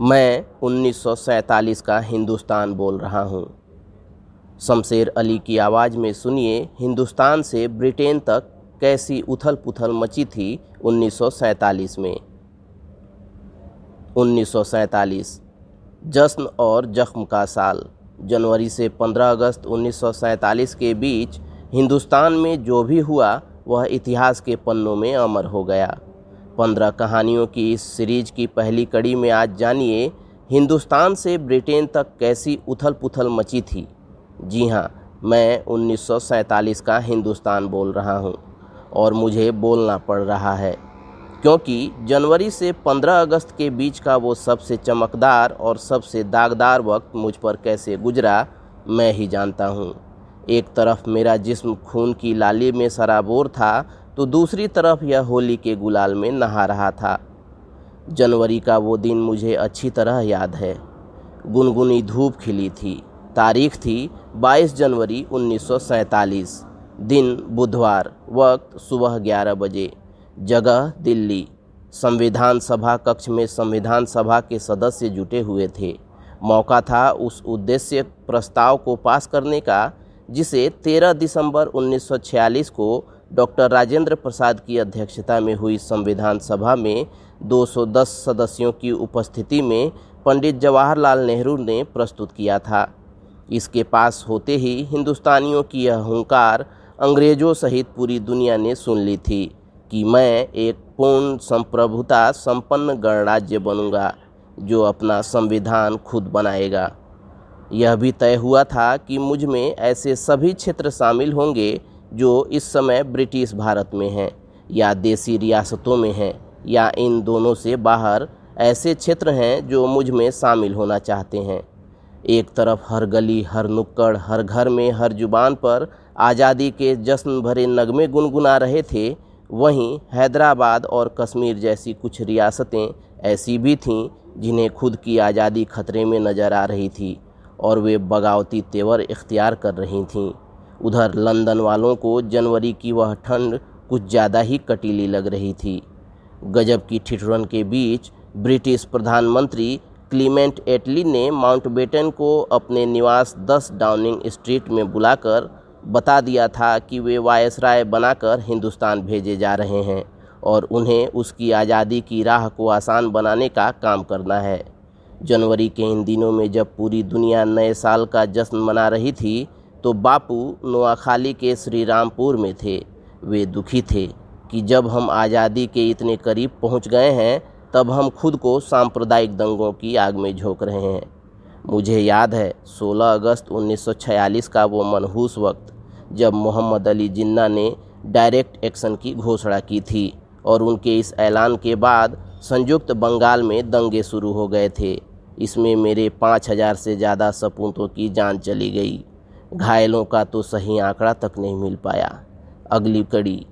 मैं 1947 का हिंदुस्तान बोल रहा हूँ। शमशेर अली की आवाज़ में सुनिए, हिंदुस्तान से ब्रिटेन तक कैसी उथल पुथल मची थी 1947 में? 1947 जश्न और जख्म का साल। जनवरी से 15 अगस्त 1947 के बीच हिंदुस्तान में जो भी हुआ, वह इतिहास के पन्नों में अमर हो गया। पंद्रह कहानियों की इस सीरीज़ की पहली कड़ी में आज जानिए, हिंदुस्तान से ब्रिटेन तक कैसी उथल पुथल मची थी। जी हाँ मैं 1947 का हिंदुस्तान बोल रहा हूँ और मुझे बोलना पड़ रहा है, क्योंकि जनवरी से 15 अगस्त के बीच का वो सबसे चमकदार और सबसे दागदार वक्त मुझ पर कैसे गुजरा, मैं ही जानता हूँ। एक तरफ़ मेरा जिस्म खून की लाली में सराबोर था तो दूसरी तरफ़ यह होली के गुलाल में नहा रहा था। जनवरी का वो दिन मुझे अच्छी तरह याद है। गुनगुनी धूप खिली थी। तारीख थी 22 जनवरी 1947 दिन, बुधवार, वक्त, सुबह 11 बजे। जगह, दिल्ली। संविधान सभा कक्ष में संविधान सभा के सदस्य जुटे हुए थे। मौका था उस उद्देश्य प्रस्ताव को पास करने का, जिसे 13 दिसंबर 1946 को डॉक्टर राजेंद्र प्रसाद की अध्यक्षता में हुई संविधान सभा में 210 सदस्यों की उपस्थिति में पंडित जवाहरलाल नेहरू ने प्रस्तुत किया था। इसके पास होते ही हिंदुस्तानियों की यह हंकार अंग्रेज़ों सहित पूरी दुनिया ने सुन ली थी कि मैं एक पूर्ण संप्रभुता संपन्न गणराज्य बनूँगा, जो अपना संविधान खुद बनाएगा। यह भी तय हुआ था कि मुझमें ऐसे सभी क्षेत्र शामिल होंगे जो इस समय ब्रिटिश भारत में हैं, या देसी रियासतों में हैं, या इन दोनों से बाहर ऐसे क्षेत्र हैं जो मुझमें शामिल होना चाहते हैं। एक तरफ़ हर गली, हर नुक्कड़, हर घर में, हर ज़ुबान पर आज़ादी के जश्न भरे नगमे गुनगुना रहे थे, वहीं हैदराबाद और कश्मीर जैसी कुछ रियासतें ऐसी भी थीं जिन्हें खुद की आज़ादी खतरे में नज़र आ रही थी और वे बगावती तेवर इख्तियार कर रही थीं। उधर लंदन वालों को जनवरी की वह ठंड कुछ ज़्यादा ही कटीली लग रही थी। गजब की ठिठुरन के बीच ब्रिटिश प्रधानमंत्री क्लीमेंट एटली ने माउंटबेटन को अपने निवास 10 डाउनिंग स्ट्रीट में बुलाकर बता दिया था कि वे वायसराय बनाकर हिंदुस्तान भेजे जा रहे हैं और उन्हें उसकी आज़ादी की राह को आसान बनाने का काम करना है। जनवरी के इन दिनों में जब पूरी दुनिया नए साल का जश्न मना रही थी तो बापू नोआखाली के श्री रामपुर में थे। वे दुखी थे कि जब हम आज़ादी के इतने करीब पहुँच गए हैं, तब हम खुद को सांप्रदायिक दंगों की आग में झोंक रहे हैं। मुझे याद है 16 अगस्त 1946 का वो मनहूस वक्त, जब मोहम्मद अली जिन्ना ने डायरेक्ट एक्शन की घोषणा की थी और उनके इस ऐलान के बाद संयुक्त बंगाल में दंगे शुरू हो गए थे। इसमें मेरे पाँच हज़ार से ज़्यादा सपूतों की जान चली गई। घायलों का तो सही आंकड़ा तक नहीं मिल पाया। अगली कड़ी